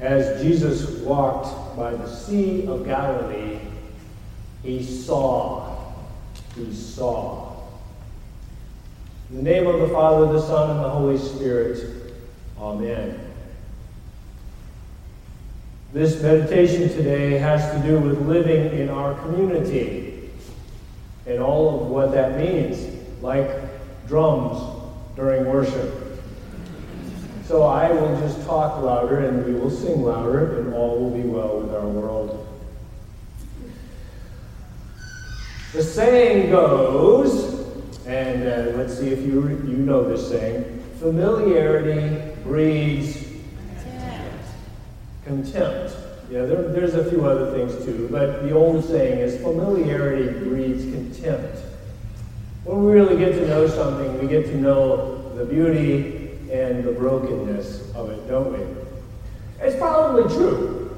As Jesus walked by the Sea of Galilee, he saw. He saw. In the name of the Father, the Son, and the Holy Spirit, Amen. This meditation today has to do with living in our community and all of what that means, like drums during worship. So I will just talk louder and we will sing louder, and all will be well with our world. The saying goes, and uh, let's see if you, you know this saying familiarity breeds contempt. Yeah, there, there's a few other things too, but the old saying is familiarity breeds contempt. When we really get to know something, we get to know the beauty and the brokenness of it, don't we? It's probably true.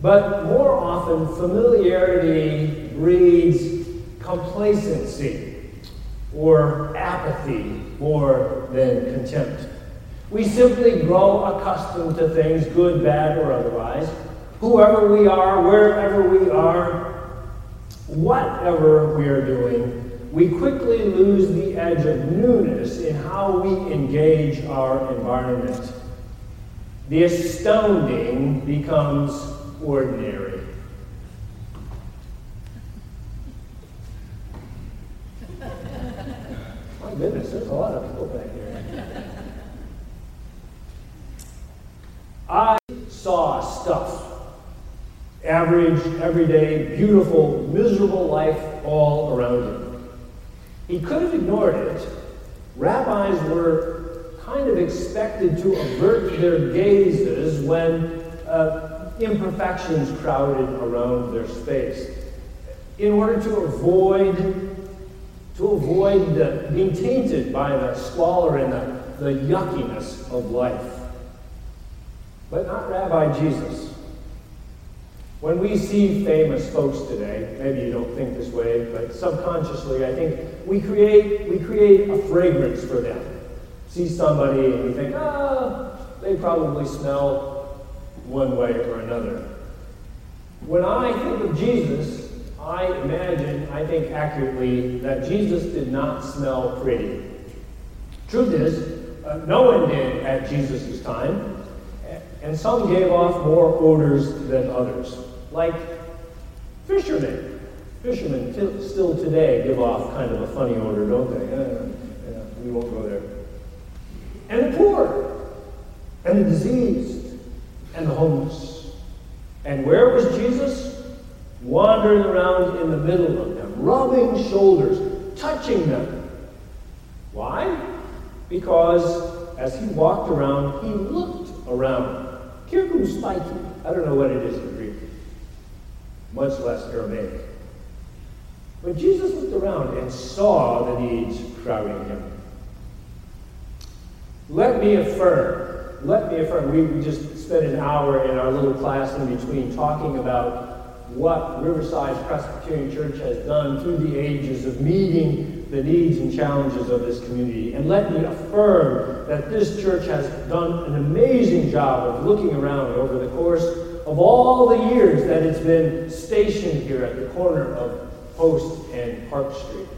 But more often, familiarity breeds complacency or apathy more than contempt. We simply grow accustomed to things, good, bad, or otherwise. Whoever we are, wherever we are, whatever we are doing, we quickly lose the edge of newness in how we engage our environment. The astounding becomes ordinary. My goodness, there's a lot of people back here. I saw stuff. Average, everyday, beautiful, miserable life all around him. He could have ignored it. Rabbis were kind of expected to avert their gazes when uh, imperfections crowded around their space in order to avoid to avoid uh, being tainted by the squalor and the, the yuckiness of life. But not Rabbi Jesus. When we see famous folks today, maybe you don't think this way, but subconsciously, I think we create, we create a fragrance for them. See somebody and we think, ah, they probably smell one way or another. When I think of Jesus, I imagine, I think accurately, that Jesus did not smell pretty. Truth is, uh, no one did at Jesus' time, and some gave off more odors than others like fishermen. Fishermen t- still today give off kind of a funny odor, don't they? Uh, yeah, we won't go there. And the poor, and the diseased, and the homeless. And where was Jesus? Wandering around in the middle of them, rubbing shoulders, touching them. Why? Because as he walked around, he looked around. Circumspice. I don't know what it is in Greek much less Aramaic. When Jesus looked around and saw the needs crowding him, let me affirm, let me affirm, we, just spent an hour in our little class in between talking about what Riverside Presbyterian Church has done through the ages of meeting the needs and challenges of this community. And let me affirm that this church has done an amazing job of looking around over the course of all the years that it's been stationed here at the corner of Post and Park Street.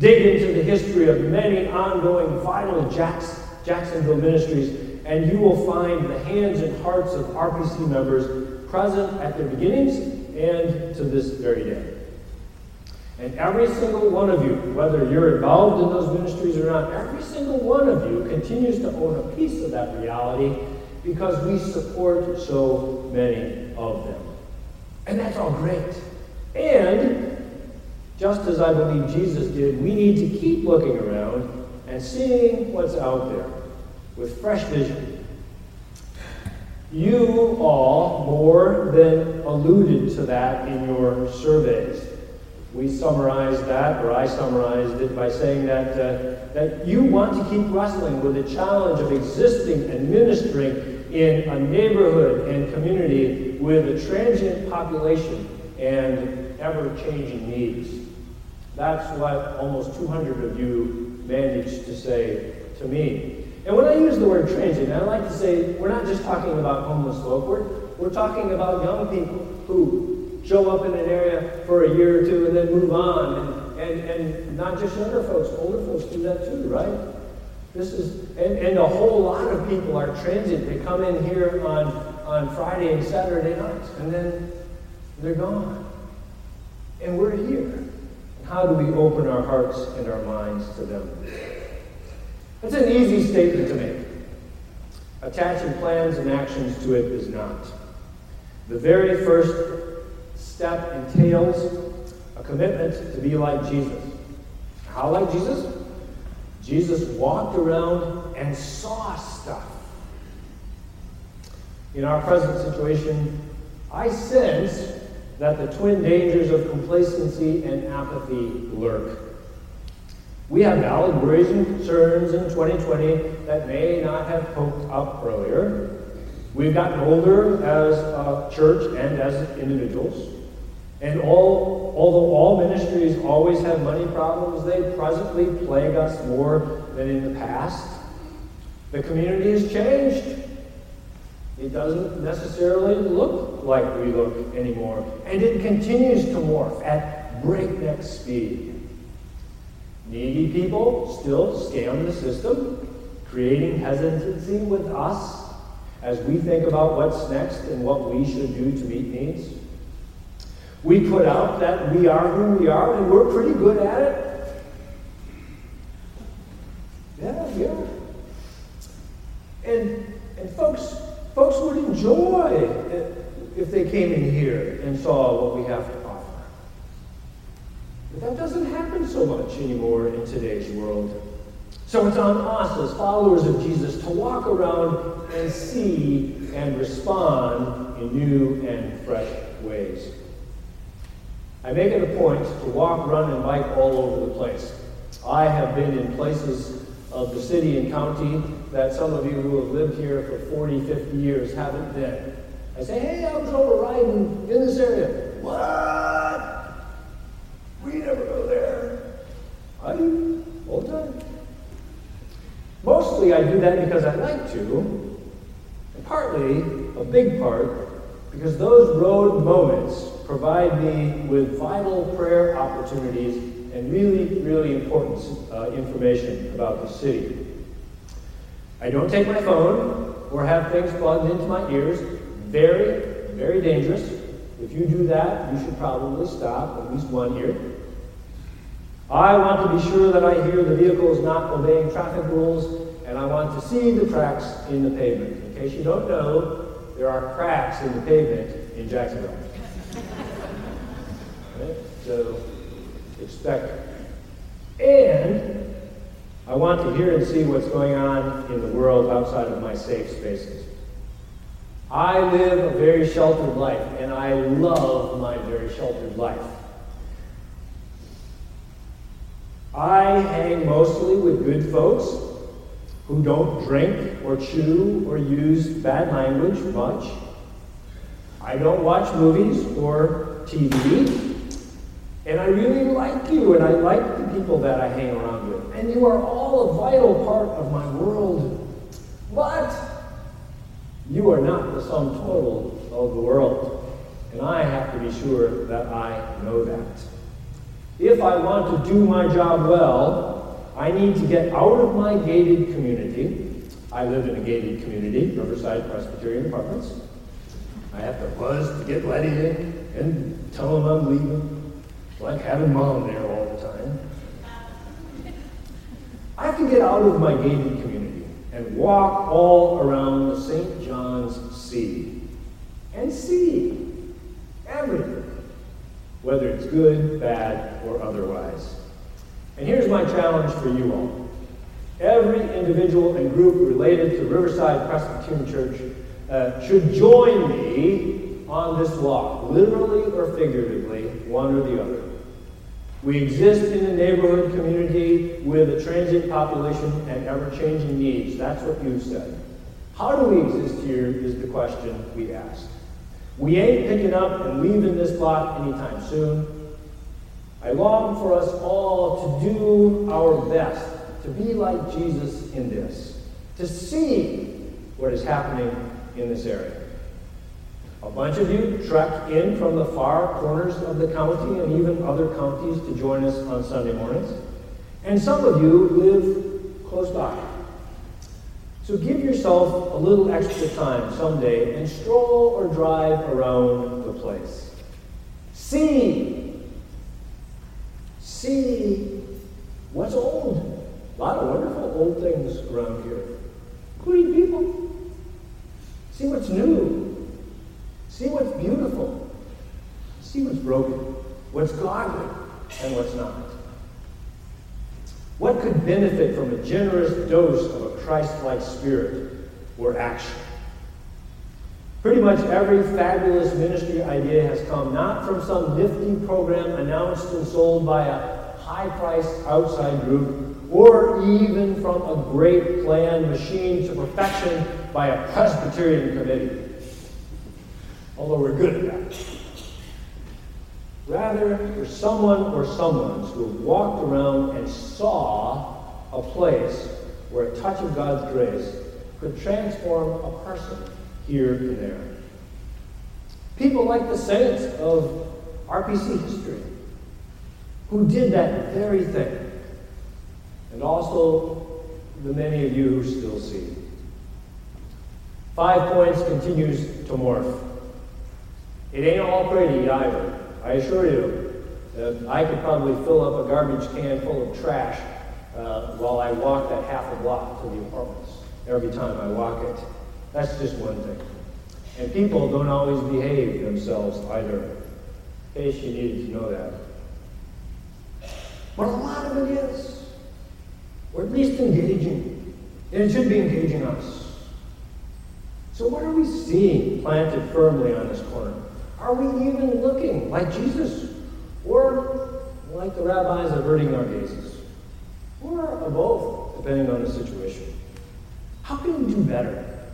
Dig into the history of many ongoing vital Jacksonville ministries, and you will find the hands and hearts of RPC members present at their beginnings and to this very day. And every single one of you, whether you're involved in those ministries or not, every single one of you continues to own a piece of that reality because we support so many of them. And that's all great. And just as I believe Jesus did, we need to keep looking around and seeing what's out there with fresh vision. You all more than alluded to that in your surveys. We summarized that, or I summarized it by saying that, uh, that you want to keep wrestling with the challenge of existing and ministering in a neighborhood and community with a transient population and ever-changing needs. That's what almost 200 of you managed to say to me. And when I use the word transient, I like to say we're not just talking about homeless folk. We're, we're talking about young people who show up in an area for a year or two and then move on. And, and, and not just younger folks, older folks do that too, right? This is, and, and a whole lot of people are transient. They come in here on, on Friday and Saturday nights, and then they're gone. And we're here. How do we open our hearts and our minds to them? It's an easy statement to make. Attaching plans and actions to it is not. The very first step entails a commitment to be like Jesus. How like Jesus? Jesus walked around and saw stuff. In our present situation, I sense that the twin dangers of complacency and apathy lurk. We have valid worries and concerns in 2020 that may not have poked up earlier. We've gotten older as a church and as individuals. And all, although all ministries always have money problems, they presently plague us more than in the past. The community has changed. It doesn't necessarily look like we look anymore. And it continues to morph at breakneck speed. Needy people still scam the system, creating hesitancy with us as we think about what's next and what we should do to meet needs. We put out that we are who we are, and we're pretty good at it. Yeah, yeah. And, and folks, folks would enjoy if they came in here and saw what we have to offer. But that doesn't happen so much anymore in today's world. So it's on us as followers of Jesus to walk around and see and respond in new and fresh ways. I make it a point to walk, run, and bike all over the place. I have been in places of the city and county that some of you who have lived here for 40, 50 years haven't been. I say, hey, I was over riding in this area. What? We never go there. I do, all the time. Mostly I do that because I like to, and partly, a big part, because those road moments provide me with vital prayer opportunities and really, really important uh, information about the city. I don't take my phone or have things plugged into my ears. Very, very dangerous. If you do that, you should probably stop at least one ear. I want to be sure that I hear the vehicles not obeying traffic rules, and I want to see the cracks in the pavement. In case you don't know, there are cracks in the pavement in Jacksonville. So expect And I want to hear and see what's going on in the world outside of my safe spaces. I live a very sheltered life, and I love my very sheltered life. I hang mostly with good folks who don't drink or chew or use bad language much. I don't watch movies or TV. And I really like you, and I like the people that I hang around with. And you are all a vital part of my world. But you are not the sum total of the world. And I have to be sure that I know that. If I want to do my job well, I need to get out of my gated community. I live in a gated community, Riverside Presbyterian Apartments. I have to buzz to get let in and tell them I'm leaving. Like having mom there all the time. I can get out of my gated community and walk all around the St. John's Sea and see everything, whether it's good, bad, or otherwise. And here's my challenge for you all. Every individual and group related to Riverside Presbyterian Church uh, should join me on this walk, literally or figuratively, one or the other. We exist in a neighborhood community with a transient population and ever-changing needs. That's what you said. How do we exist here is the question we ask. We ain't picking up and leaving this block anytime soon. I long for us all to do our best to be like Jesus in this. to see what is happening in this area. A bunch of you trek in from the far corners of the county and even other counties to join us on Sunday mornings. And some of you live close by. So give yourself a little extra time someday and stroll or drive around the place. See. See what's old. A lot of wonderful old things around here, including people. See what's new. See what's beautiful. See what's broken, what's godly, and what's not. What could benefit from a generous dose of a Christ like spirit or action? Pretty much every fabulous ministry idea has come not from some nifty program announced and sold by a high priced outside group, or even from a great plan machined to perfection by a Presbyterian committee. Although we're good at that. Rather, for someone or someones who walked around and saw a place where a touch of God's grace could transform a person here and there. People like the saints of RPC history who did that very thing, and also the many of you who still see. Five Points continues to morph. It ain't all pretty either. I assure you, uh, I could probably fill up a garbage can full of trash uh, while I walk that half a block to the apartments every time I walk it. That's just one thing. And people don't always behave themselves either. In case you needed to know that. But a lot of it is. Or at least engaging. And it should be engaging us. So what are we seeing planted firmly on this corner? Are we even looking like Jesus? Or like the rabbis averting our gazes? Or both, depending on the situation. How can we do better?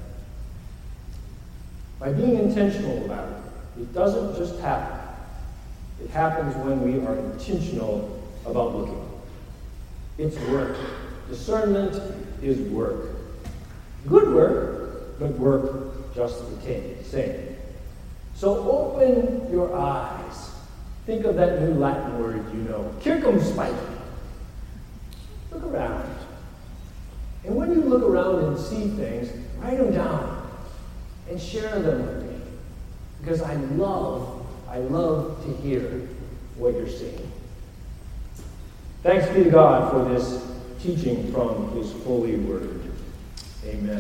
By being intentional about it. It doesn't just happen. It happens when we are intentional about looking. It's work. Discernment is work. Good work, but work just the same. So open your eyes. Think of that new Latin word you know, circumspice. Look around. And when you look around and see things, write them down and share them with me. Because I love, I love to hear what you're seeing. Thanks be to God for this teaching from His holy word. Amen.